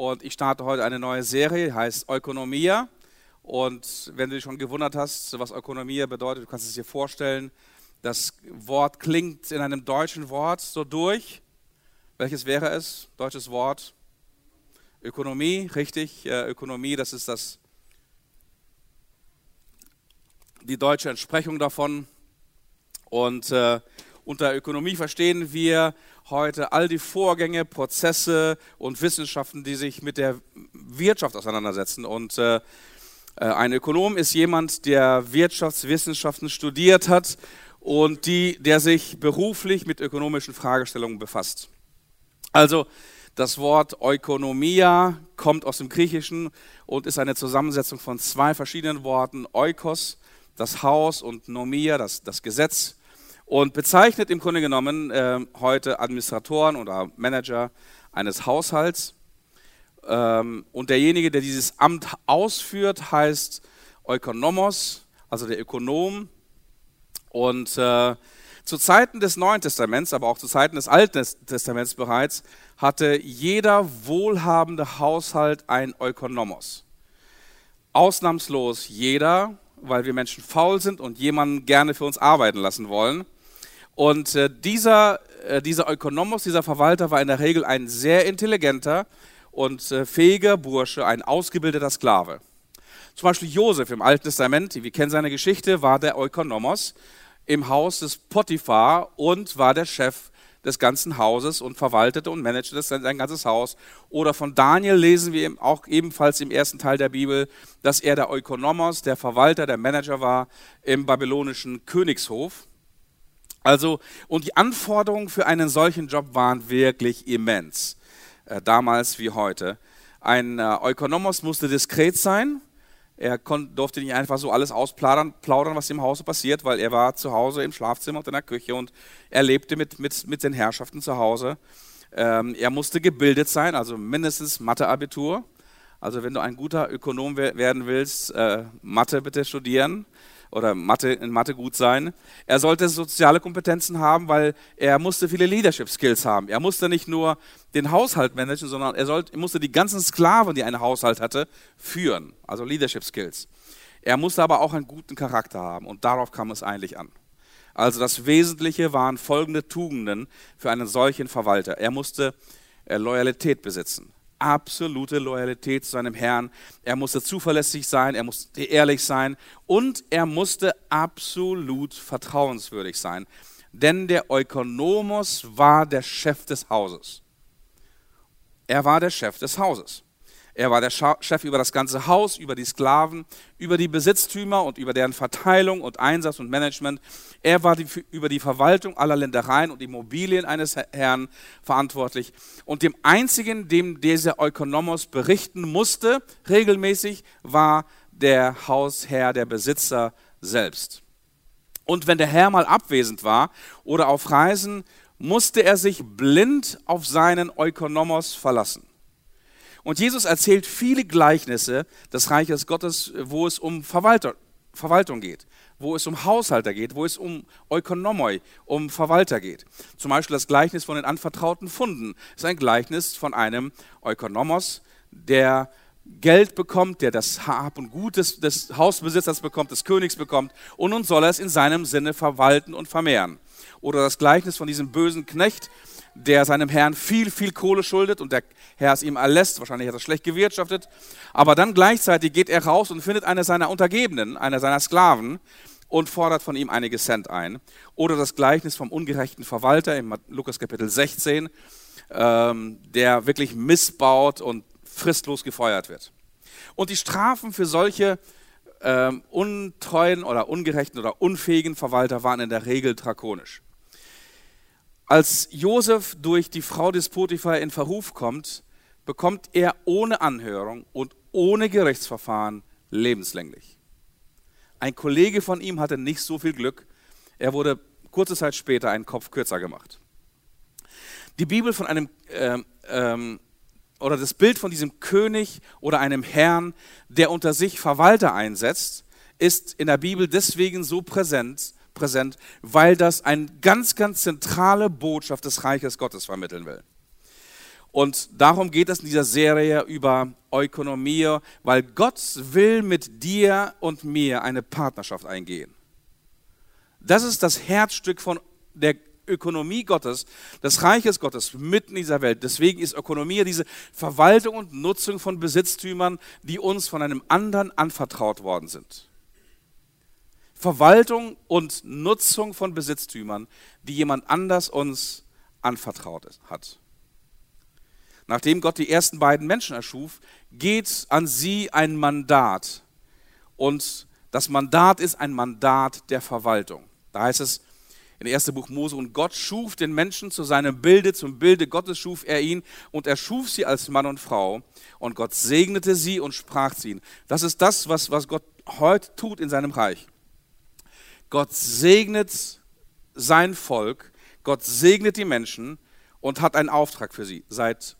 und ich starte heute eine neue Serie, heißt Ökonomia. Und wenn du dich schon gewundert hast, was Ökonomia bedeutet, du kannst es dir vorstellen, das Wort klingt in einem deutschen Wort so durch. Welches wäre es? Deutsches Wort? Ökonomie, richtig. Ökonomie, das ist das, die deutsche Entsprechung davon. Und äh, unter Ökonomie verstehen wir heute all die Vorgänge, Prozesse und Wissenschaften, die sich mit der Wirtschaft auseinandersetzen. Und äh, äh, ein Ökonom ist jemand, der Wirtschaftswissenschaften studiert hat und die, der sich beruflich mit ökonomischen Fragestellungen befasst. Also das Wort Ökonomia kommt aus dem Griechischen und ist eine Zusammensetzung von zwei verschiedenen Worten. Oikos, das Haus, und Nomia, das, das Gesetz und bezeichnet im Grunde genommen äh, heute Administratoren oder Manager eines Haushalts. Ähm, und derjenige, der dieses Amt ausführt, heißt Ökonomos, also der Ökonom. Und äh, zu Zeiten des Neuen Testaments, aber auch zu Zeiten des Alten Testaments bereits, hatte jeder wohlhabende Haushalt ein Ökonomos. Ausnahmslos jeder, weil wir Menschen faul sind und jemanden gerne für uns arbeiten lassen wollen. Und äh, dieser, äh, dieser Ökonomos, dieser Verwalter war in der Regel ein sehr intelligenter und äh, fähiger Bursche, ein ausgebildeter Sklave. Zum Beispiel Josef im Alten Testament, wir kennen seine Geschichte, war der Ökonomos im Haus des Potiphar und war der Chef des ganzen Hauses und verwaltete und managte sein ganzes Haus. Oder von Daniel lesen wir auch ebenfalls im ersten Teil der Bibel, dass er der Ökonomos, der Verwalter, der Manager war im babylonischen Königshof. Also, und die Anforderungen für einen solchen Job waren wirklich immens, äh, damals wie heute. Ein äh, Ökonomos musste diskret sein. Er durfte nicht einfach so alles ausplaudern, plaudern, was im Hause passiert, weil er war zu Hause im Schlafzimmer und in der Küche und er lebte mit, mit, mit den Herrschaften zu Hause. Ähm, er musste gebildet sein, also mindestens Mathe-Abitur. Also wenn du ein guter Ökonom werden willst, äh, Mathe bitte studieren oder Mathe, in Mathe gut sein. Er sollte soziale Kompetenzen haben, weil er musste viele Leadership Skills haben. Er musste nicht nur den Haushalt managen, sondern er, sollte, musste die ganzen Sklaven, die ein Haushalt hatte, führen. Also Leadership Skills. Er musste aber auch einen guten Charakter haben und darauf kam es eigentlich an. Also das Wesentliche waren folgende Tugenden für einen solchen Verwalter. Er musste äh, Loyalität besitzen absolute Loyalität zu seinem Herrn. Er musste zuverlässig sein, er musste ehrlich sein und er musste absolut vertrauenswürdig sein. Denn der Ökonomos war der Chef des Hauses. Er war der Chef des Hauses. Er war der Chef über das ganze Haus, über die Sklaven, über die Besitztümer und über deren Verteilung und Einsatz und Management. Er war die, über die Verwaltung aller Ländereien und Immobilien eines Herrn verantwortlich. Und dem einzigen, dem dieser Ökonomos berichten musste, regelmäßig, war der Hausherr, der Besitzer selbst. Und wenn der Herr mal abwesend war oder auf Reisen, musste er sich blind auf seinen Ökonomos verlassen. Und Jesus erzählt viele Gleichnisse des Reiches Gottes, wo es um Verwalter, Verwaltung geht, wo es um Haushalter geht, wo es um Ökonomoi, um Verwalter geht. Zum Beispiel das Gleichnis von den anvertrauten Funden ist ein Gleichnis von einem Ökonomos, der Geld bekommt, der das Hab und Gut des, des Hausbesitzers bekommt, des Königs bekommt und nun soll er es in seinem Sinne verwalten und vermehren. Oder das Gleichnis von diesem bösen Knecht, der seinem Herrn viel, viel Kohle schuldet und der Herr es ihm erlässt. Wahrscheinlich hat er schlecht gewirtschaftet. Aber dann gleichzeitig geht er raus und findet eine seiner Untergebenen, einer seiner Sklaven und fordert von ihm einige Cent ein. Oder das Gleichnis vom ungerechten Verwalter in Lukas Kapitel 16, ähm, der wirklich missbaut und fristlos gefeuert wird. Und die Strafen für solche ähm, untreuen oder ungerechten oder unfähigen Verwalter waren in der Regel drakonisch. Als Josef durch die Frau des Potiphar in Verruf kommt, bekommt er ohne Anhörung und ohne Gerichtsverfahren lebenslänglich. Ein Kollege von ihm hatte nicht so viel Glück. Er wurde kurze Zeit später einen Kopf kürzer gemacht. Die Bibel von einem ähm, ähm, oder das Bild von diesem König oder einem Herrn, der unter sich Verwalter einsetzt, ist in der Bibel deswegen so präsent, präsent, weil das eine ganz, ganz zentrale Botschaft des Reiches Gottes vermitteln will. Und darum geht es in dieser Serie über Ökonomie, weil Gott will mit dir und mir eine Partnerschaft eingehen. Das ist das Herzstück von der Ökonomie Gottes, des Reiches Gottes mitten in dieser Welt. Deswegen ist Ökonomie diese Verwaltung und Nutzung von Besitztümern, die uns von einem anderen anvertraut worden sind. Verwaltung und Nutzung von Besitztümern, die jemand anders uns anvertraut hat. Nachdem Gott die ersten beiden Menschen erschuf, geht an sie ein Mandat. Und das Mandat ist ein Mandat der Verwaltung. Da heißt es in 1. Buch Mose, und Gott schuf den Menschen zu seinem Bilde, zum Bilde Gottes schuf er ihn und er schuf sie als Mann und Frau. Und Gott segnete sie und sprach zu ihnen. Das ist das, was, was Gott heute tut in seinem Reich. Gott segnet sein Volk, Gott segnet die Menschen und hat einen Auftrag für sie. Seid,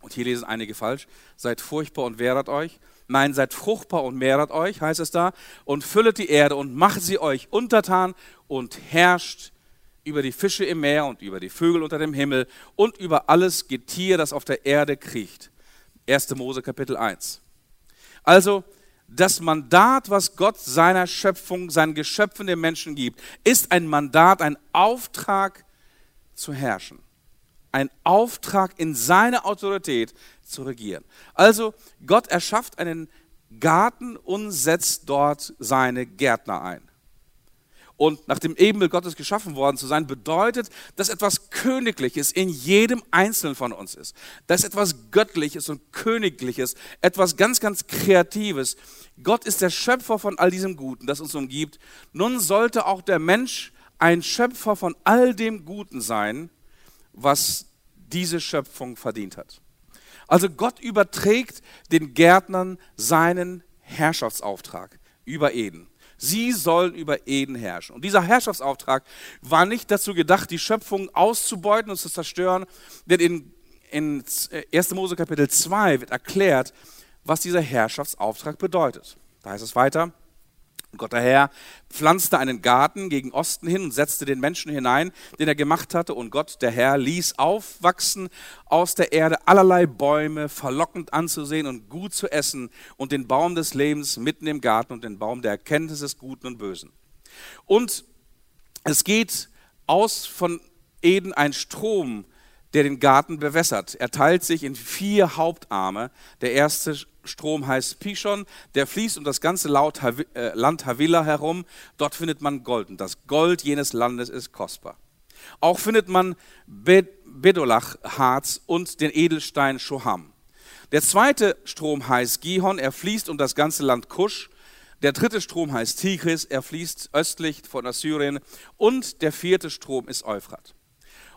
und hier lesen einige falsch, seid furchtbar und wehret euch. Nein, seid fruchtbar und mehret euch, heißt es da, und füllet die Erde und macht sie euch untertan und herrscht über die Fische im Meer und über die Vögel unter dem Himmel und über alles Getier, das auf der Erde kriecht. 1. Mose Kapitel 1. Also, das Mandat, was Gott seiner Schöpfung, seinen Geschöpfen, den Menschen gibt, ist ein Mandat, ein Auftrag zu herrschen. Ein Auftrag in seine Autorität zu regieren. Also Gott erschafft einen Garten und setzt dort seine Gärtner ein. Und nach dem Ebenbild Gottes geschaffen worden zu sein, bedeutet, dass etwas Königliches in jedem Einzelnen von uns ist. Dass etwas Göttliches und Königliches, etwas ganz, ganz Kreatives. Gott ist der Schöpfer von all diesem Guten, das uns umgibt. Nun sollte auch der Mensch ein Schöpfer von all dem Guten sein, was diese Schöpfung verdient hat. Also Gott überträgt den Gärtnern seinen Herrschaftsauftrag über Eden. Sie sollen über Eden herrschen. Und dieser Herrschaftsauftrag war nicht dazu gedacht, die Schöpfung auszubeuten und zu zerstören, denn in, in 1. Mose Kapitel 2 wird erklärt, was dieser Herrschaftsauftrag bedeutet. Da heißt es weiter, Gott der Herr pflanzte einen Garten gegen Osten hin und setzte den Menschen hinein, den er gemacht hatte. Und Gott der Herr ließ aufwachsen aus der Erde allerlei Bäume, verlockend anzusehen und gut zu essen, und den Baum des Lebens mitten im Garten und den Baum der Erkenntnis des Guten und Bösen. Und es geht aus von Eden ein Strom, der den Garten bewässert. Er teilt sich in vier Hauptarme. Der erste Strom heißt Pishon, der fließt um das ganze äh, Land Havila herum. Dort findet man Gold und das Gold jenes Landes ist kostbar. Auch findet man Bedolach-Harz und den Edelstein Shoham. Der zweite Strom heißt Gihon, er fließt um das ganze Land Kusch. Der dritte Strom heißt Tigris, er fließt östlich von Assyrien. Und der vierte Strom ist Euphrat.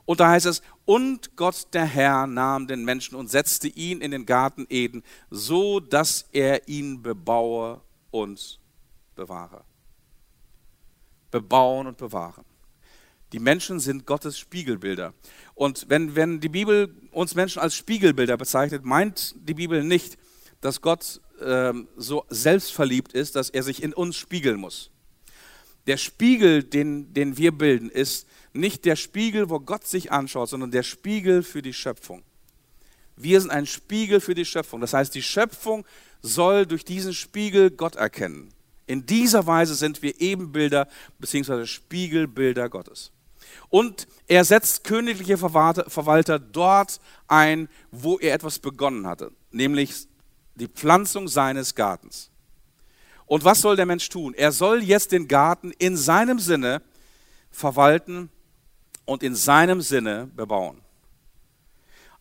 Und da heißt es, und Gott der Herr nahm den Menschen und setzte ihn in den Garten Eden, so dass er ihn bebaue und bewahre. Bebauen und bewahren. Die Menschen sind Gottes Spiegelbilder. Und wenn, wenn die Bibel uns Menschen als Spiegelbilder bezeichnet, meint die Bibel nicht, dass Gott ähm, so selbstverliebt ist, dass er sich in uns spiegeln muss. Der Spiegel, den, den wir bilden, ist nicht der Spiegel, wo Gott sich anschaut, sondern der Spiegel für die Schöpfung. Wir sind ein Spiegel für die Schöpfung. Das heißt, die Schöpfung soll durch diesen Spiegel Gott erkennen. In dieser Weise sind wir Ebenbilder bzw. Spiegelbilder Gottes. Und er setzt königliche Verwalter dort ein, wo er etwas begonnen hatte, nämlich die Pflanzung seines Gartens. Und was soll der Mensch tun? Er soll jetzt den Garten in seinem Sinne verwalten und in seinem Sinne bebauen.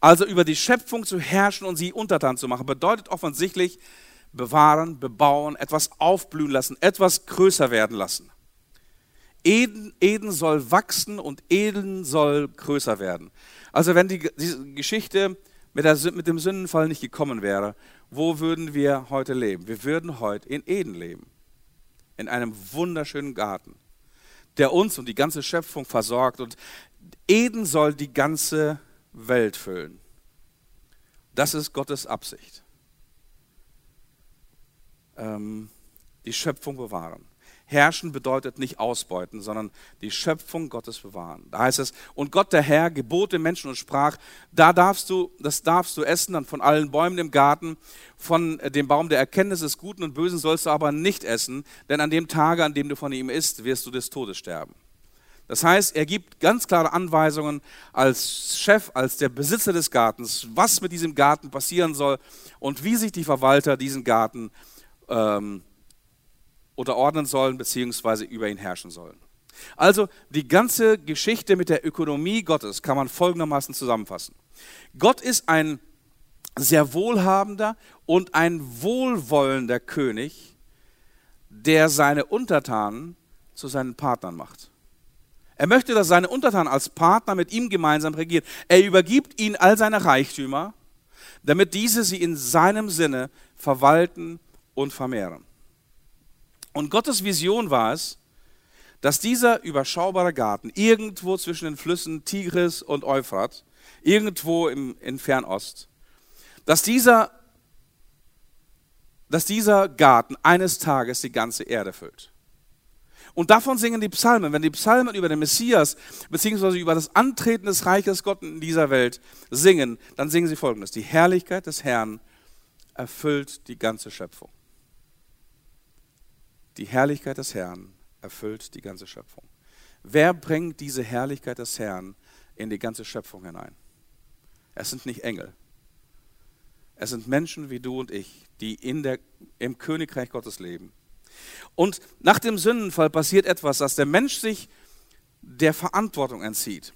Also über die Schöpfung zu herrschen und sie untertan zu machen, bedeutet offensichtlich bewahren, bebauen, etwas aufblühen lassen, etwas größer werden lassen. Eden, Eden soll wachsen und Eden soll größer werden. Also wenn die, diese Geschichte mit, der, mit dem Sündenfall nicht gekommen wäre, wo würden wir heute leben? Wir würden heute in Eden leben. In einem wunderschönen Garten der uns und die ganze Schöpfung versorgt. Und Eden soll die ganze Welt füllen. Das ist Gottes Absicht. Ähm, die Schöpfung bewahren. Herrschen bedeutet nicht ausbeuten, sondern die Schöpfung Gottes bewahren. Da heißt es, und Gott der Herr gebot den Menschen und sprach, da darfst du, das darfst du essen, dann von allen Bäumen im Garten, von dem Baum der Erkenntnis des Guten und Bösen sollst du aber nicht essen, denn an dem Tage, an dem du von ihm isst, wirst du des Todes sterben. Das heißt, er gibt ganz klare Anweisungen als Chef, als der Besitzer des Gartens, was mit diesem Garten passieren soll und wie sich die Verwalter diesen Garten ähm, unterordnen sollen beziehungsweise über ihn herrschen sollen. Also die ganze Geschichte mit der Ökonomie Gottes kann man folgendermaßen zusammenfassen. Gott ist ein sehr wohlhabender und ein wohlwollender König, der seine Untertanen zu seinen Partnern macht. Er möchte, dass seine Untertanen als Partner mit ihm gemeinsam regieren. Er übergibt ihnen all seine Reichtümer, damit diese sie in seinem Sinne verwalten und vermehren. Und Gottes Vision war es, dass dieser überschaubare Garten irgendwo zwischen den Flüssen Tigris und Euphrat, irgendwo im, in Fernost, dass dieser, dass dieser Garten eines Tages die ganze Erde füllt. Und davon singen die Psalmen. Wenn die Psalmen über den Messias beziehungsweise über das Antreten des Reiches Gottes in dieser Welt singen, dann singen sie folgendes. Die Herrlichkeit des Herrn erfüllt die ganze Schöpfung. Die Herrlichkeit des Herrn erfüllt die ganze Schöpfung. Wer bringt diese Herrlichkeit des Herrn in die ganze Schöpfung hinein? Es sind nicht Engel. Es sind Menschen wie du und ich, die in der, im Königreich Gottes leben. Und nach dem Sündenfall passiert etwas, dass der Mensch sich der Verantwortung entzieht.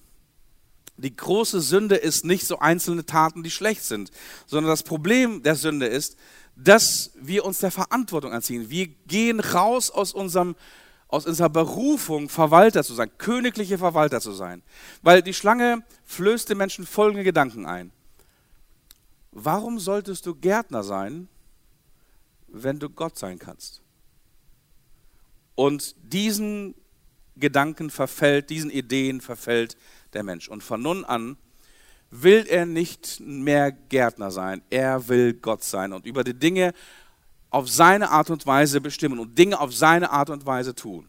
Die große Sünde ist nicht so einzelne Taten, die schlecht sind, sondern das Problem der Sünde ist, dass wir uns der Verantwortung anziehen. Wir gehen raus aus, unserem, aus unserer Berufung, Verwalter zu sein, königliche Verwalter zu sein. Weil die Schlange flößt den Menschen folgende Gedanken ein. Warum solltest du Gärtner sein, wenn du Gott sein kannst? Und diesen Gedanken verfällt, diesen Ideen verfällt der Mensch. Und von nun an will er nicht mehr Gärtner sein, er will Gott sein und über die Dinge auf seine Art und Weise bestimmen und Dinge auf seine Art und Weise tun.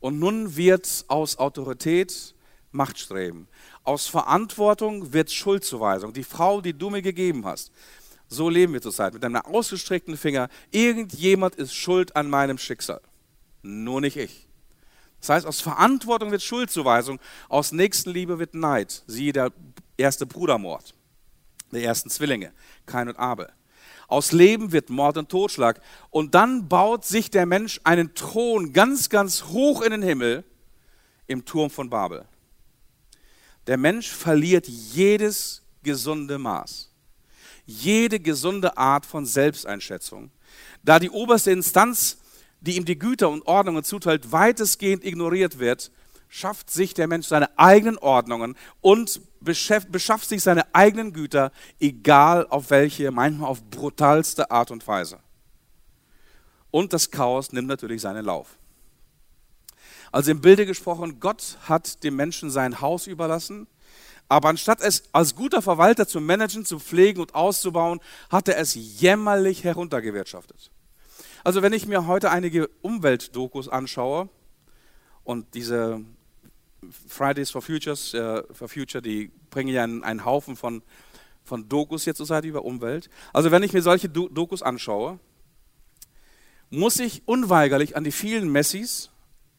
Und nun wird aus Autorität Machtstreben, aus Verantwortung wird Schuldzuweisung. Die Frau, die du mir gegeben hast, so leben wir zurzeit mit einem ausgestreckten Finger. Irgendjemand ist schuld an meinem Schicksal, nur nicht ich. Das heißt, aus Verantwortung wird Schuldzuweisung, aus Nächstenliebe wird Neid. Siehe der erste Brudermord, der ersten Zwillinge, Kain und Abel. Aus Leben wird Mord und Totschlag. Und dann baut sich der Mensch einen Thron ganz, ganz hoch in den Himmel im Turm von Babel. Der Mensch verliert jedes gesunde Maß, jede gesunde Art von Selbsteinschätzung, da die oberste Instanz die ihm die Güter und Ordnungen zuteilt, weitestgehend ignoriert wird, schafft sich der Mensch seine eigenen Ordnungen und beschafft sich seine eigenen Güter, egal auf welche, manchmal auf brutalste Art und Weise. Und das Chaos nimmt natürlich seinen Lauf. Also im Bilde gesprochen, Gott hat dem Menschen sein Haus überlassen, aber anstatt es als guter Verwalter zu managen, zu pflegen und auszubauen, hat er es jämmerlich heruntergewirtschaftet. Also wenn ich mir heute einige Umweltdokus anschaue und diese Fridays for Futures, äh, for Future, die bringen ja einen, einen Haufen von, von Dokus jetzt zur Seite über Umwelt. Also wenn ich mir solche Do Dokus anschaue, muss ich unweigerlich an die vielen Messis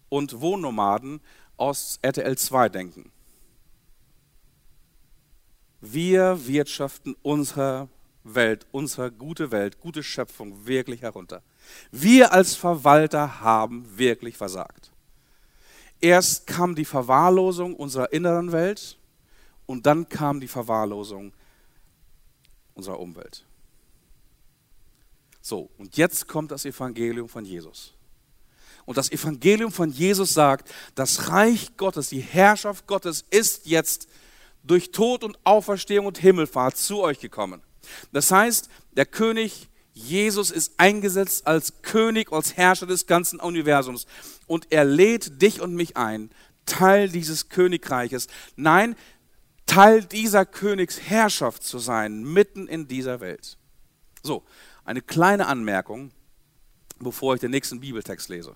und Wohnnomaden aus RTL 2 denken. Wir wirtschaften unsere Welt, unsere gute Welt, gute Schöpfung wirklich herunter. Wir als Verwalter haben wirklich versagt. Erst kam die Verwahrlosung unserer inneren Welt und dann kam die Verwahrlosung unserer Umwelt. So, und jetzt kommt das Evangelium von Jesus. Und das Evangelium von Jesus sagt, das Reich Gottes, die Herrschaft Gottes ist jetzt durch Tod und Auferstehung und Himmelfahrt zu euch gekommen. Das heißt, der König Jesus ist eingesetzt als König, als Herrscher des ganzen Universums. Und er lädt dich und mich ein, Teil dieses Königreiches, nein, Teil dieser Königsherrschaft zu sein, mitten in dieser Welt. So, eine kleine Anmerkung, bevor ich den nächsten Bibeltext lese.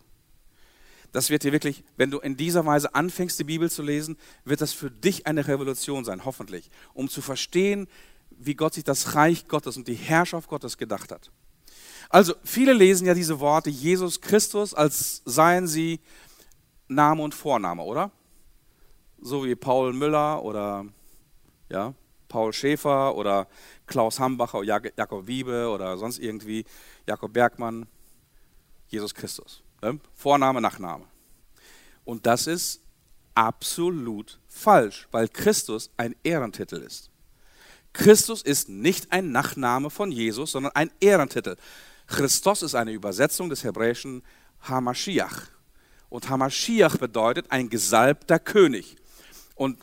das wird dir wirklich, wenn du in dieser Weise anfängst, die Bibel zu lesen, wird das für dich eine Revolution sein, hoffentlich, um zu verstehen, wie Gott sich das Reich Gottes und die Herrschaft Gottes gedacht hat. Also, viele lesen ja diese Worte Jesus Christus, als seien sie Name und Vorname, oder? So wie Paul Müller oder ja, Paul Schäfer oder Klaus Hambacher oder Jakob Wiebe oder sonst irgendwie Jakob Bergmann. Jesus Christus. Ne? Vorname, Nachname. Und das ist absolut falsch, weil Christus ein Ehrentitel ist. Christus ist nicht ein Nachname von Jesus, sondern ein Ehrentitel. Christos ist eine Übersetzung des hebräischen Hamashiach. Und Hamashiach bedeutet ein gesalbter König. Und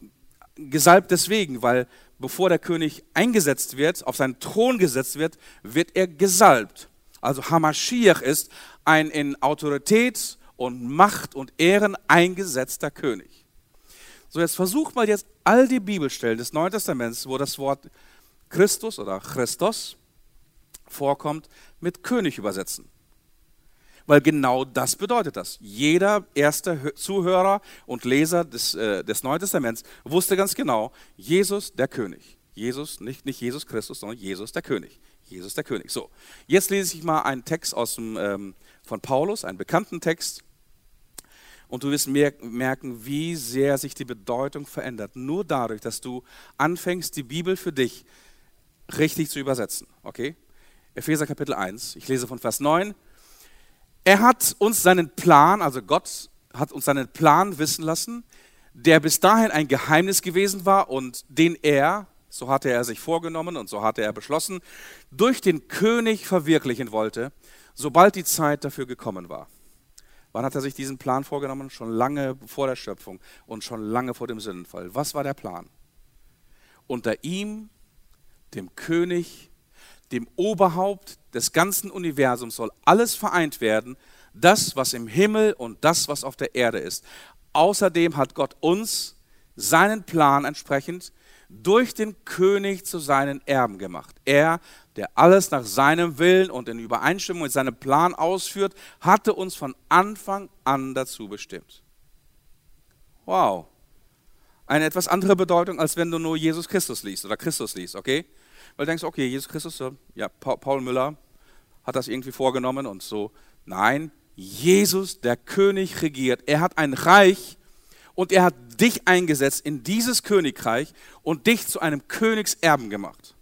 gesalbt deswegen, weil bevor der König eingesetzt wird, auf seinen Thron gesetzt wird, wird er gesalbt. Also Hamashiach ist ein in Autorität und Macht und Ehren eingesetzter König. So, jetzt versucht mal jetzt all die Bibelstellen des Neuen Testaments, wo das Wort Christus oder Christos vorkommt, mit König übersetzen. Weil genau das bedeutet das. Jeder erste Zuhörer und Leser des, äh, des Neuen Testaments wusste ganz genau, Jesus der König. Jesus, nicht, nicht Jesus Christus, sondern Jesus der König. Jesus der König. So, jetzt lese ich mal einen Text aus dem, ähm, von Paulus, einen bekannten Text. Und du wirst merken, wie sehr sich die Bedeutung verändert. Nur dadurch, dass du anfängst, die Bibel für dich richtig zu übersetzen. Okay? Epheser Kapitel 1. Ich lese von Vers 9. Er hat uns seinen Plan, also Gott hat uns seinen Plan wissen lassen, der bis dahin ein Geheimnis gewesen war und den er, so hatte er sich vorgenommen und so hatte er beschlossen, durch den König verwirklichen wollte, sobald die Zeit dafür gekommen war. Wann hat er sich diesen Plan vorgenommen? Schon lange vor der Schöpfung und schon lange vor dem Sündenfall. Was war der Plan? Unter ihm, dem König, dem Oberhaupt des ganzen Universums soll alles vereint werden, das, was im Himmel und das, was auf der Erde ist. Außerdem hat Gott uns seinen Plan entsprechend durch den König zu seinen Erben gemacht. Er, der alles nach seinem Willen und in Übereinstimmung mit seinem Plan ausführt, hatte uns von Anfang an dazu bestimmt. Wow. Eine etwas andere Bedeutung, als wenn du nur Jesus Christus liest oder Christus liest, okay? Weil du denkst, okay, Jesus Christus, ja, Paul Müller hat das irgendwie vorgenommen und so. Nein, Jesus, der König, regiert. Er hat ein Reich und er hat dich eingesetzt in dieses Königreich und dich zu einem Königserben gemacht.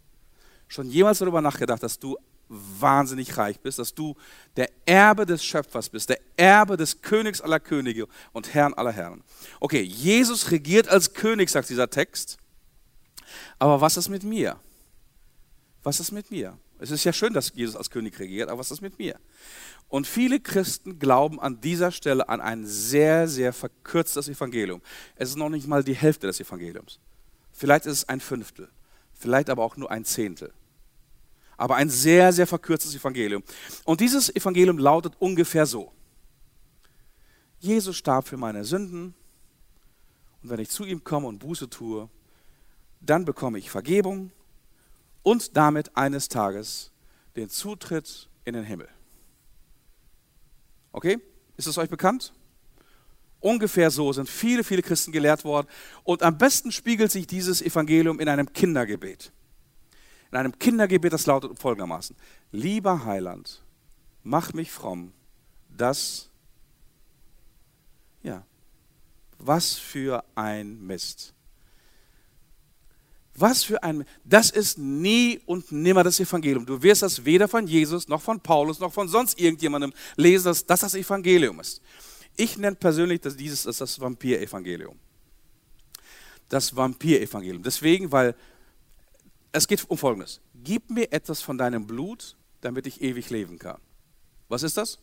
Schon jemals darüber nachgedacht, dass du wahnsinnig reich bist, dass du der Erbe des Schöpfers bist, der Erbe des Königs aller Könige und Herrn aller Herren. Okay, Jesus regiert als König, sagt dieser Text. Aber was ist mit mir? Was ist mit mir? Es ist ja schön, dass Jesus als König regiert, aber was ist mit mir? Und viele Christen glauben an dieser Stelle an ein sehr, sehr verkürztes Evangelium. Es ist noch nicht mal die Hälfte des Evangeliums. Vielleicht ist es ein Fünftel, vielleicht aber auch nur ein Zehntel. Aber ein sehr, sehr verkürztes Evangelium. Und dieses Evangelium lautet ungefähr so. Jesus starb für meine Sünden und wenn ich zu ihm komme und Buße tue, dann bekomme ich Vergebung und damit eines Tages den Zutritt in den Himmel. Okay? Ist es euch bekannt? Ungefähr so sind viele, viele Christen gelehrt worden. Und am besten spiegelt sich dieses Evangelium in einem Kindergebet. In einem Kindergebet, das lautet folgendermaßen. Lieber Heiland, mach mich fromm, dass, ja, was für ein Mist. Was für ein, das ist nie und nimmer das Evangelium. Du wirst das weder von Jesus noch von Paulus noch von sonst irgendjemandem lesen, dass das das Evangelium ist. Ich nenne persönlich dass dieses das, das Vampir-Evangelium. Das Vampir-Evangelium. Deswegen, weil es geht um Folgendes. Gib mir etwas von deinem Blut, damit ich ewig leben kann. Was ist das?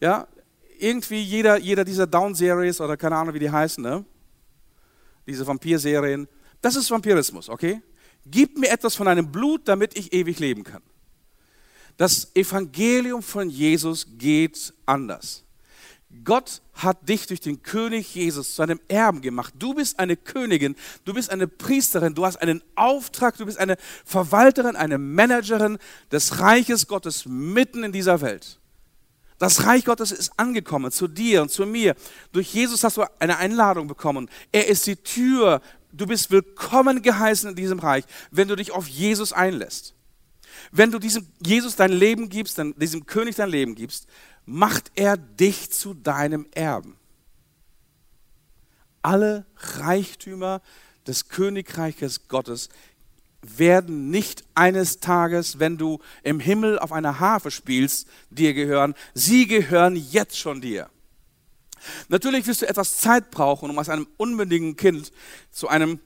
Ja, irgendwie jeder, jeder dieser Down-Series oder keine Ahnung, wie die heißen, ne? diese Vampirserien. Das ist Vampirismus, okay? Gib mir etwas von deinem Blut, damit ich ewig leben kann. Das Evangelium von Jesus geht anders. Gott hat dich durch den König Jesus zu einem Erben gemacht. Du bist eine Königin, du bist eine Priesterin, du hast einen Auftrag, du bist eine Verwalterin, eine Managerin des Reiches Gottes mitten in dieser Welt. Das Reich Gottes ist angekommen zu dir und zu mir. Durch Jesus hast du eine Einladung bekommen. Er ist die Tür. Du bist willkommen geheißen in diesem Reich, wenn du dich auf Jesus einlässt. Wenn du diesem Jesus dein Leben gibst, diesem König dein Leben gibst, macht er dich zu deinem Erben. Alle Reichtümer des Königreiches Gottes werden nicht eines Tages, wenn du im Himmel auf einer Harfe spielst, dir gehören. Sie gehören jetzt schon dir. Natürlich wirst du etwas Zeit brauchen, um aus einem unmündigen Kind zu einem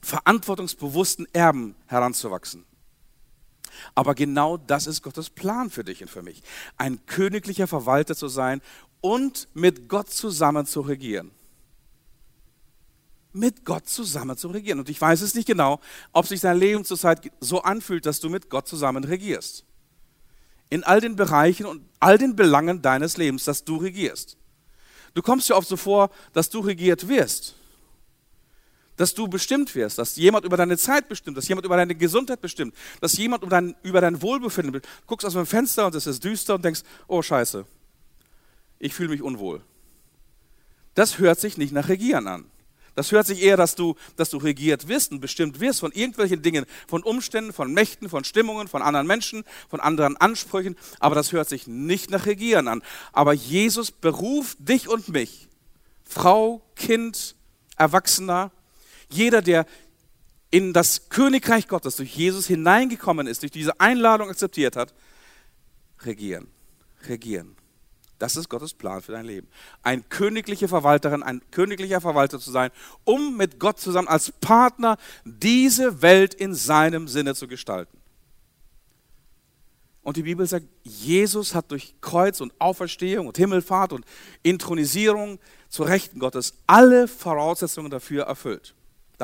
verantwortungsbewussten Erben heranzuwachsen. Aber genau das ist Gottes Plan für dich und für mich. Ein königlicher Verwalter zu sein und mit Gott zusammen zu regieren mit Gott zusammen zu regieren. Und ich weiß es nicht genau, ob sich dein Leben zurzeit so anfühlt, dass du mit Gott zusammen regierst. In all den Bereichen und all den Belangen deines Lebens, dass du regierst. Du kommst dir oft so vor, dass du regiert wirst. Dass du bestimmt wirst, dass jemand über deine Zeit bestimmt, dass jemand über deine Gesundheit bestimmt, dass jemand über dein, über dein Wohlbefinden bestimmt. Du guckst aus dem Fenster und es ist düster und denkst, oh scheiße, ich fühle mich unwohl. Das hört sich nicht nach Regieren an. Das hört sich eher, dass du, dass du regiert wirst und bestimmt wirst von irgendwelchen Dingen, von Umständen, von Mächten, von Stimmungen, von anderen Menschen, von anderen Ansprüchen. Aber das hört sich nicht nach Regieren an. Aber Jesus beruft dich und mich, Frau, Kind, Erwachsener, jeder, der in das Königreich Gottes durch Jesus hineingekommen ist, durch diese Einladung akzeptiert hat, regieren, regieren. Das ist Gottes Plan für dein Leben. Ein königliche Verwalterin, ein königlicher Verwalter zu sein, um mit Gott zusammen als Partner diese Welt in seinem Sinne zu gestalten. Und die Bibel sagt, Jesus hat durch Kreuz und Auferstehung und Himmelfahrt und Intronisierung zur Rechten Gottes alle Voraussetzungen dafür erfüllt.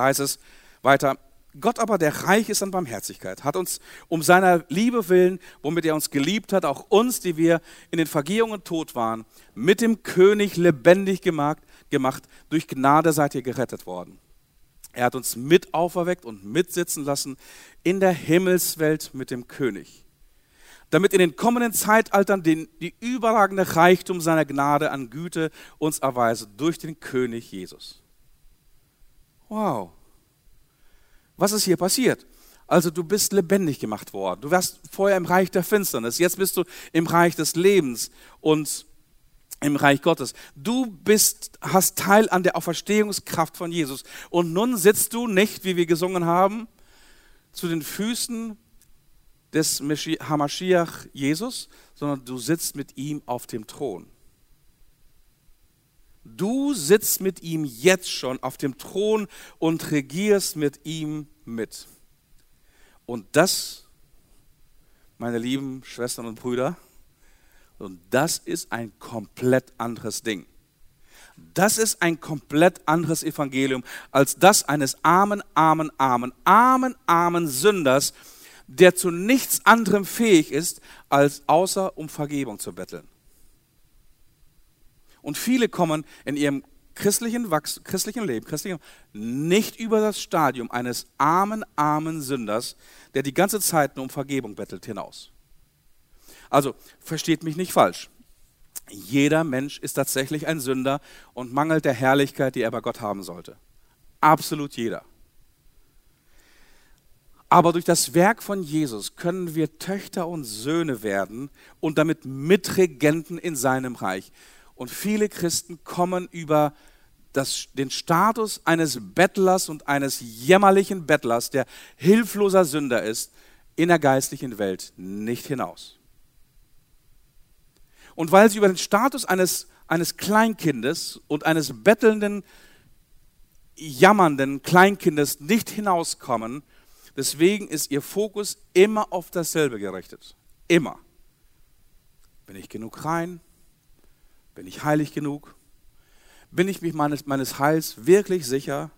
Da heißt es weiter, Gott aber, der reich ist an Barmherzigkeit, hat uns um seiner Liebe willen, womit er uns geliebt hat, auch uns, die wir in den Vergehungen tot waren, mit dem König lebendig gemacht, gemacht. Durch Gnade seid ihr gerettet worden. Er hat uns mit auferweckt und mitsitzen lassen in der Himmelswelt mit dem König, damit in den kommenden Zeitaltern den, die überragende Reichtum seiner Gnade an Güte uns erweise durch den König Jesus. Wow. Was ist hier passiert? Also du bist lebendig gemacht worden. Du warst vorher im Reich der Finsternis. Jetzt bist du im Reich des Lebens und im Reich Gottes. Du bist, hast Teil an der Auferstehungskraft von Jesus. Und nun sitzt du nicht, wie wir gesungen haben, zu den Füßen des Hamashiach Jesus, sondern du sitzt mit ihm auf dem Thron. Du sitzt mit ihm jetzt schon auf dem Thron und regierst mit ihm mit. Und das, meine lieben Schwestern und Brüder, und das ist ein komplett anderes Ding. Das ist ein komplett anderes Evangelium als das eines armen, armen, armen, armen, armen Sünders, der zu nichts anderem fähig ist, als außer um Vergebung zu betteln. Und viele kommen in ihrem christlichen, Wachs, christlichen Leben christlichen, nicht über das Stadium eines armen, armen Sünders, der die ganze Zeit nur um Vergebung bettelt, hinaus. Also, versteht mich nicht falsch. Jeder Mensch ist tatsächlich ein Sünder und mangelt der Herrlichkeit, die er bei Gott haben sollte. Absolut jeder. Aber durch das Werk von Jesus können wir Töchter und Söhne werden und damit Mitregenten in seinem Reich. Und viele Christen kommen über das, den Status eines Bettlers und eines jämmerlichen Bettlers, der hilfloser Sünder ist, in der geistlichen Welt nicht hinaus. Und weil sie über den Status eines, eines Kleinkindes und eines bettelnden, jammernden Kleinkindes nicht hinauskommen, deswegen ist ihr Fokus immer auf dasselbe gerichtet. Immer. Bin ich genug rein? Bin ich heilig genug? Bin ich mich meines, meines Heils wirklich sicher?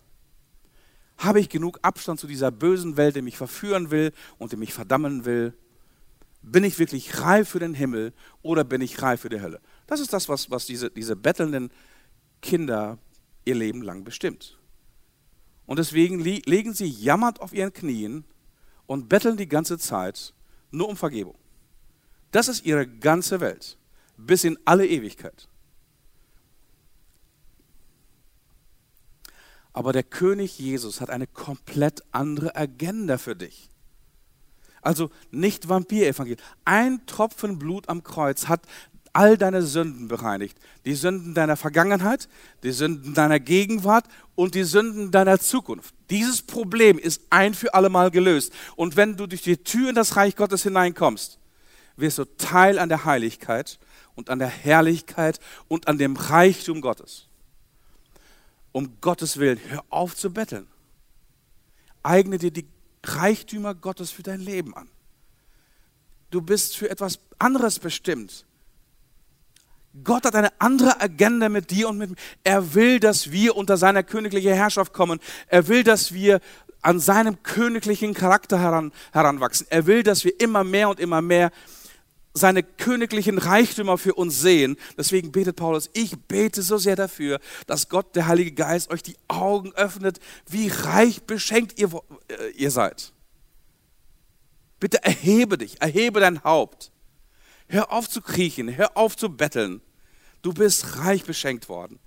Habe ich genug Abstand zu dieser bösen Welt, die mich verführen will und die mich verdammen will? Bin ich wirklich reif für den Himmel oder bin ich reif für die Hölle? Das ist das, was, was diese, diese bettelnden Kinder ihr Leben lang bestimmt. Und deswegen legen sie jammernd auf ihren Knien und betteln die ganze Zeit nur um Vergebung. Das ist ihre ganze Welt. bis in alle Ewigkeit. Aber der König Jesus hat eine komplett andere Agenda für dich. Also nicht Vampirevangelium. Ein Tropfen Blut am Kreuz hat all deine Sünden bereinigt. Die Sünden deiner Vergangenheit, die Sünden deiner Gegenwart und die Sünden deiner Zukunft. Dieses Problem ist ein für alle Mal gelöst. Und wenn du durch die Tür in das Reich Gottes hineinkommst, wirst du Teil an der Heiligkeit und an der Herrlichkeit und an dem Reichtum Gottes. Um Gottes Willen, hör auf zu betteln. Eigne dir die Reichtümer Gottes für dein Leben an. Du bist für etwas anderes bestimmt. Gott hat eine andere Agenda mit dir und mit mir. Er will, dass wir unter seiner königlichen Herrschaft kommen. Er will, dass wir an seinem königlichen Charakter heran, heranwachsen. Er will, dass wir immer mehr und immer mehr seine königlichen Reichtümer für uns sehen. Deswegen betet Paulus, ich bete so sehr dafür, dass Gott, der Heilige Geist, euch die Augen öffnet, wie reich beschenkt ihr, äh, ihr seid. Bitte erhebe dich, erhebe dein Haupt. Hör auf zu kriechen, hör auf zu betteln. Du bist reich beschenkt worden.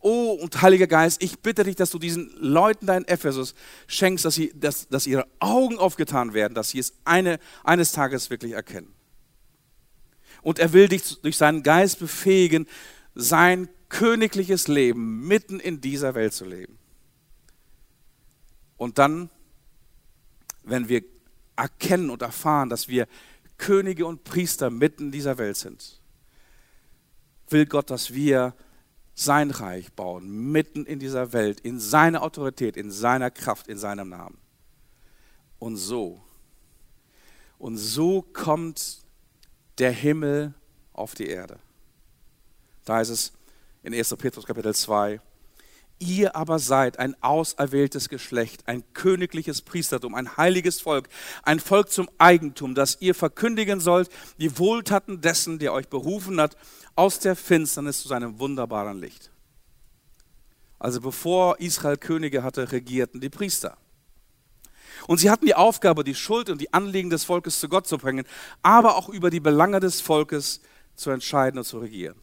Oh, und Heiliger Geist, ich bitte dich, dass du diesen Leuten da in Ephesus schenkst, dass, sie, dass, dass ihre Augen aufgetan werden, dass sie es eine, eines Tages wirklich erkennen. Und er will dich durch seinen Geist befähigen, sein königliches Leben mitten in dieser Welt zu leben. Und dann, wenn wir erkennen und erfahren, dass wir Könige und Priester mitten in dieser Welt sind, will Gott, dass wir sein Reich bauen, mitten in dieser Welt, in seiner Autorität, in seiner Kraft, in seinem Namen. Und so, und so kommt der Himmel auf die Erde. Da heißt es in 1. Petrus Kapitel 2, Ihr aber seid ein auserwähltes Geschlecht, ein königliches Priestertum, ein heiliges Volk, ein Volk zum Eigentum, das ihr verkündigen sollt, die Wohltaten dessen, der euch berufen hat, aus der Finsternis zu seinem wunderbaren Licht. Also bevor Israel Könige hatte, regierten die Priester. Und sie hatten die Aufgabe, die Schuld und die Anliegen des Volkes zu Gott zu bringen, aber auch über die Belange des Volkes zu entscheiden und zu regieren.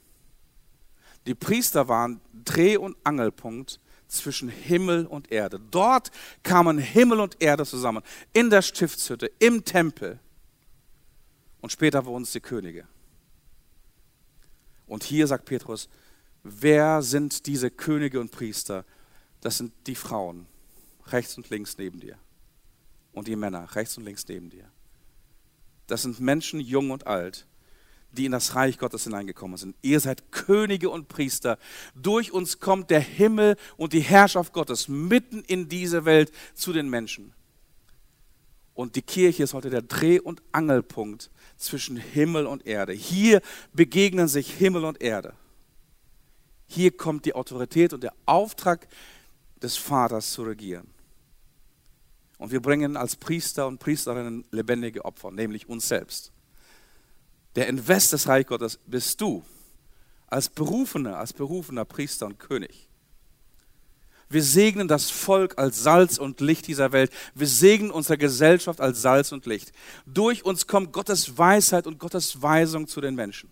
Die Priester waren Dreh- und Angelpunkt zwischen Himmel und Erde. Dort kamen Himmel und Erde zusammen, in der Stiftshütte, im Tempel. Und später wurden es die Könige. Und hier sagt Petrus, wer sind diese Könige und Priester? Das sind die Frauen, rechts und links neben dir. Und die Männer, rechts und links neben dir. Das sind Menschen, jung und alt, die in das Reich Gottes hineingekommen sind. Ihr seid Könige und Priester. Durch uns kommt der Himmel und die Herrschaft Gottes mitten in diese Welt zu den Menschen. Und die Kirche ist heute der Dreh- und Angelpunkt zwischen Himmel und Erde. Hier begegnen sich Himmel und Erde. Hier kommt die Autorität und der Auftrag des Vaters zu regieren. Und wir bringen als Priester und Priesterinnen lebendige Opfer, nämlich uns selbst. Der Invest des Reich Gottes bist du, als berufener, als berufener Priester und König. Wir segnen das Volk als Salz und Licht dieser Welt. Wir segnen unsere Gesellschaft als Salz und Licht. Durch uns kommt Gottes Weisheit und Gottes Weisung zu den Menschen.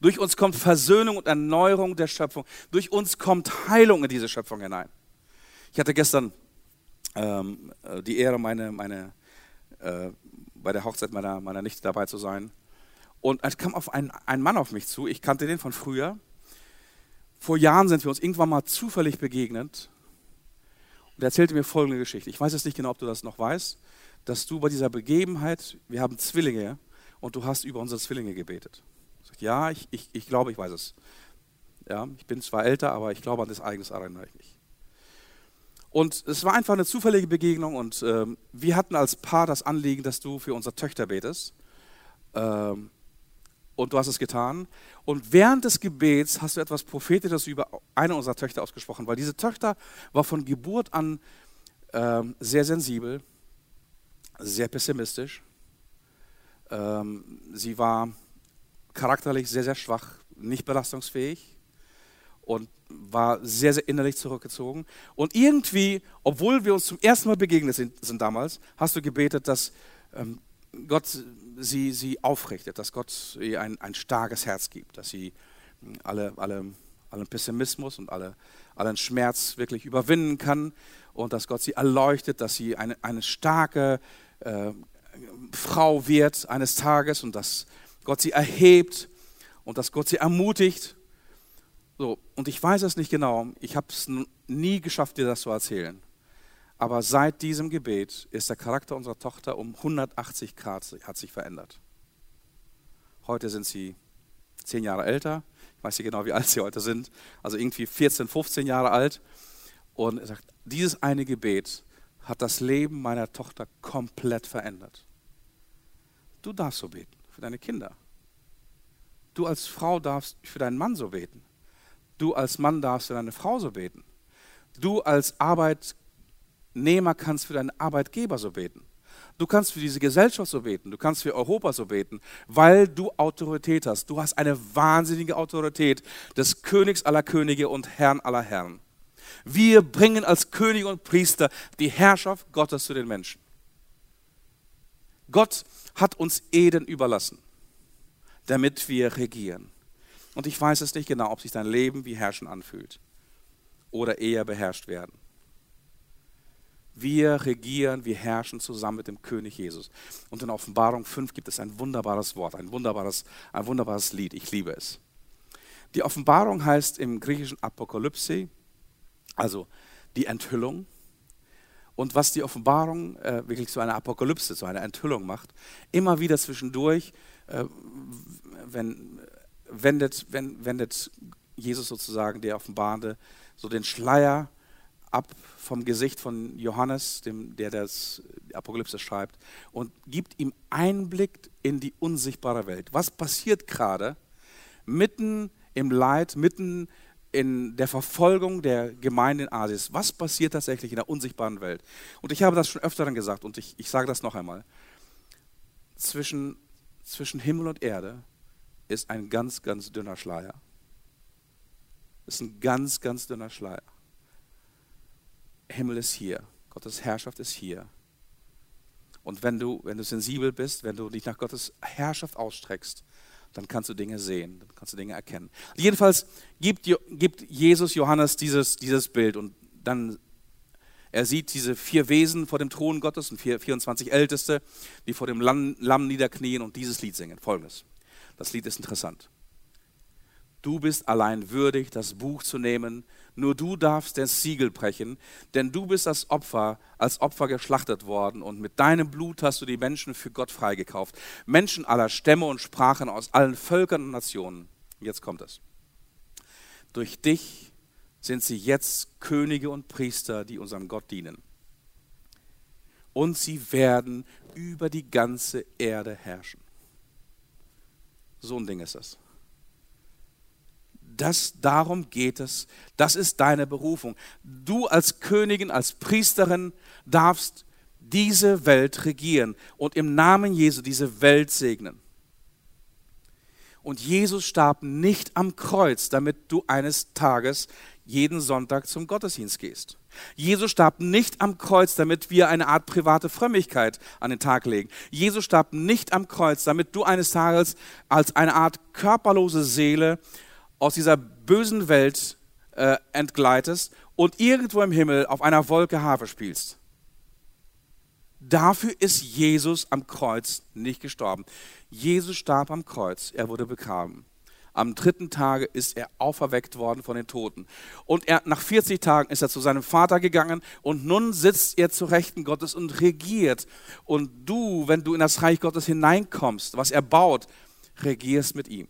Durch uns kommt Versöhnung und Erneuerung der Schöpfung. Durch uns kommt Heilung in diese Schöpfung hinein. Ich hatte gestern ähm, äh, die Ehre, meine, meine, äh, bei der Hochzeit meiner, meiner Nichte dabei zu sein. Und es kam auf ein, ein Mann auf mich zu, ich kannte den von früher. Vor Jahren sind wir uns irgendwann mal zufällig begegnet. Und er erzählte mir folgende Geschichte. Ich weiß jetzt nicht genau, ob du das noch weißt, dass du bei dieser Begebenheit, wir haben Zwillinge und du hast über unsere Zwillinge gebetet. Ich sage, ja, ich, ich, ich glaube, ich weiß es. Ja, ich bin zwar älter, aber ich glaube an das Eigenes erinnere ich mich. Und es war einfach eine zufällige Begegnung und ähm, wir hatten als Paar das Anliegen, dass du für unsere Töchter betest. Ähm, und du hast es getan. Und während des Gebets hast du etwas Prophetisches über eine unserer Töchter ausgesprochen, weil diese Tochter war von Geburt an ähm, sehr sensibel, sehr pessimistisch. Ähm, sie war charakterlich sehr, sehr schwach, nicht belastungsfähig und war sehr, sehr innerlich zurückgezogen. Und irgendwie, obwohl wir uns zum ersten Mal begegnet sind, sind damals, hast du gebetet, dass ähm, Gott sie, sie aufrichtet, dass Gott ihr ein, ein starkes Herz gibt, dass sie alle, alle, allen Pessimismus und alle, allen Schmerz wirklich überwinden kann und dass Gott sie erleuchtet, dass sie eine, eine starke äh, Frau wird eines Tages und dass Gott sie erhebt und dass Gott sie ermutigt. So, und ich weiß es nicht genau, ich habe es nie geschafft, dir das zu erzählen. Aber seit diesem Gebet ist der Charakter unserer Tochter um 180 Grad hat sich verändert. Heute sind sie zehn Jahre älter. Ich weiß nicht genau, wie alt sie heute sind. Also irgendwie 14, 15 Jahre alt. Und er sagt, dieses eine Gebet hat das Leben meiner Tochter komplett verändert. Du darfst so beten für deine Kinder. Du als Frau darfst für deinen Mann so beten. Du als Mann darfst für deine Frau so beten. Du als Arbeitnehmer kannst für deinen Arbeitgeber so beten. Du kannst für diese Gesellschaft so beten, du kannst für Europa so beten, weil du Autorität hast. Du hast eine wahnsinnige Autorität des Königs aller Könige und Herrn aller Herren. Wir bringen als König und Priester die Herrschaft Gottes zu den Menschen. Gott hat uns Eden überlassen, damit wir regieren. Und ich weiß es nicht genau, ob sich dein Leben wie Herrschen anfühlt oder eher beherrscht werden. Wir regieren, wir herrschen zusammen mit dem König Jesus. Und in Offenbarung 5 gibt es ein wunderbares Wort, ein wunderbares, ein wunderbares Lied. Ich liebe es. Die Offenbarung heißt im griechischen Apokalypse, also die Enthüllung. Und was die Offenbarung äh, wirklich zu einer Apokalypse, zu einer Enthüllung macht, immer wieder zwischendurch äh, wenn, wendet, wendet Jesus sozusagen, der Offenbarende, so den Schleier ab vom Gesicht von Johannes, dem, der das Apokalypse schreibt, und gibt ihm Einblick in die unsichtbare Welt. Was passiert gerade mitten im Leid, mitten in der Verfolgung der Gemeinde in Asis. Was passiert tatsächlich in der unsichtbaren Welt? Und ich habe das schon öfter gesagt und ich, ich sage das noch einmal. Zwischen, zwischen Himmel und Erde ist ein ganz, ganz dünner Schleier. Ist ein ganz, ganz dünner Schleier. Himmel ist hier. Gottes Herrschaft ist hier. Und wenn du, wenn du sensibel bist, wenn du dich nach Gottes Herrschaft ausstreckst, dann kannst du Dinge sehen, dann kannst du Dinge erkennen. Jedenfalls gibt, gibt Jesus Johannes dieses, dieses Bild und dann er sieht diese vier Wesen vor dem Thron Gottes und 24 Älteste, die vor dem Lamm, Lamm niederknien und dieses Lied singen. Folgendes. Das Lied ist interessant. Du bist allein würdig, das Buch zu nehmen nur du darfst das Siegel brechen, denn du bist als Opfer, als Opfer geschlachtet worden und mit deinem Blut hast du die Menschen für Gott freigekauft. Menschen aller Stämme und Sprachen aus allen Völkern und Nationen. Jetzt kommt es. Durch dich sind sie jetzt Könige und Priester, die unserem Gott dienen. Und sie werden über die ganze Erde herrschen. So ein Ding ist das. Das, darum geht es. Das ist deine Berufung. Du als Königin, als Priesterin darfst diese Welt regieren und im Namen Jesu diese Welt segnen. Und Jesus starb nicht am Kreuz, damit du eines Tages jeden Sonntag zum Gottesdienst gehst. Jesus starb nicht am Kreuz, damit wir eine Art private Frömmigkeit an den Tag legen. Jesus starb nicht am Kreuz, damit du eines Tages als eine Art körperlose Seele aus dieser bösen Welt äh, entgleitest und irgendwo im Himmel auf einer Wolke Harfe spielst. Dafür ist Jesus am Kreuz nicht gestorben. Jesus starb am Kreuz, er wurde begraben. Am dritten Tage ist er auferweckt worden von den Toten. Und er, nach 40 Tagen ist er zu seinem Vater gegangen und nun sitzt er zu Rechten Gottes und regiert. Und du, wenn du in das Reich Gottes hineinkommst, was er baut, regierst mit ihm.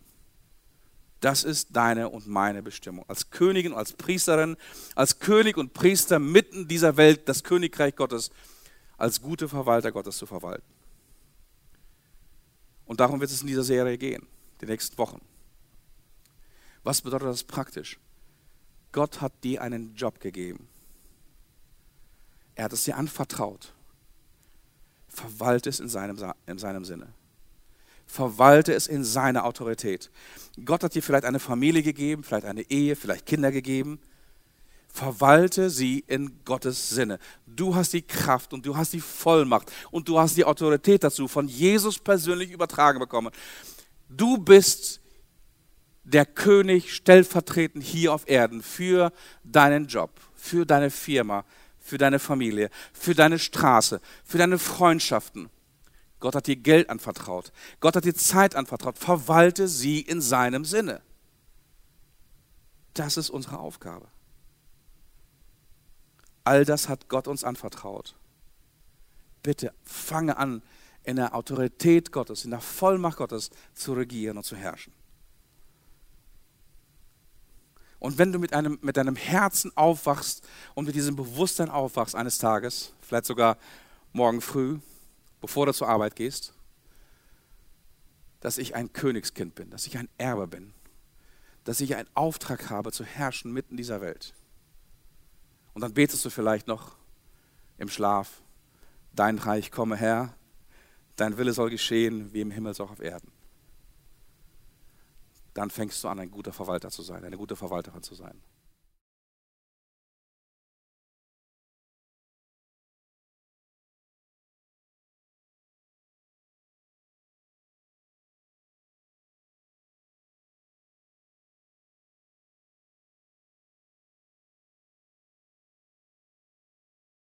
Das ist deine und meine Bestimmung. Als Königin, als Priesterin, als König und Priester mitten dieser Welt das Königreich Gottes als gute Verwalter Gottes zu verwalten. Und darum wird es in dieser Serie gehen, die nächsten Wochen. Was bedeutet das praktisch? Gott hat dir einen Job gegeben. Er hat es dir anvertraut. Verwalte es in seinem, in seinem Sinne verwalte es in seiner Autorität. Gott hat dir vielleicht eine Familie gegeben, vielleicht eine Ehe, vielleicht Kinder gegeben. Verwalte sie in Gottes Sinne. Du hast die Kraft und du hast die Vollmacht und du hast die Autorität dazu von Jesus persönlich übertragen bekommen. Du bist der König stellvertretend hier auf Erden für deinen Job, für deine Firma, für deine Familie, für deine Straße, für deine Freundschaften. Gott hat dir Geld anvertraut. Gott hat dir Zeit anvertraut. Verwalte sie in seinem Sinne. Das ist unsere Aufgabe. All das hat Gott uns anvertraut. Bitte fange an, in der Autorität Gottes, in der Vollmacht Gottes zu regieren und zu herrschen. Und wenn du mit, einem, mit deinem Herzen aufwachst und mit diesem Bewusstsein aufwachst eines Tages, vielleicht sogar morgen früh, bevor du zur Arbeit gehst, dass ich ein Königskind bin, dass ich ein Erbe bin, dass ich einen Auftrag habe zu herrschen mitten in dieser Welt. Und dann betest du vielleicht noch im Schlaf, dein Reich komme her, dein Wille soll geschehen, wie im Himmel so auch auf Erden. Dann fängst du an, ein guter Verwalter zu sein, eine gute Verwalterin zu sein.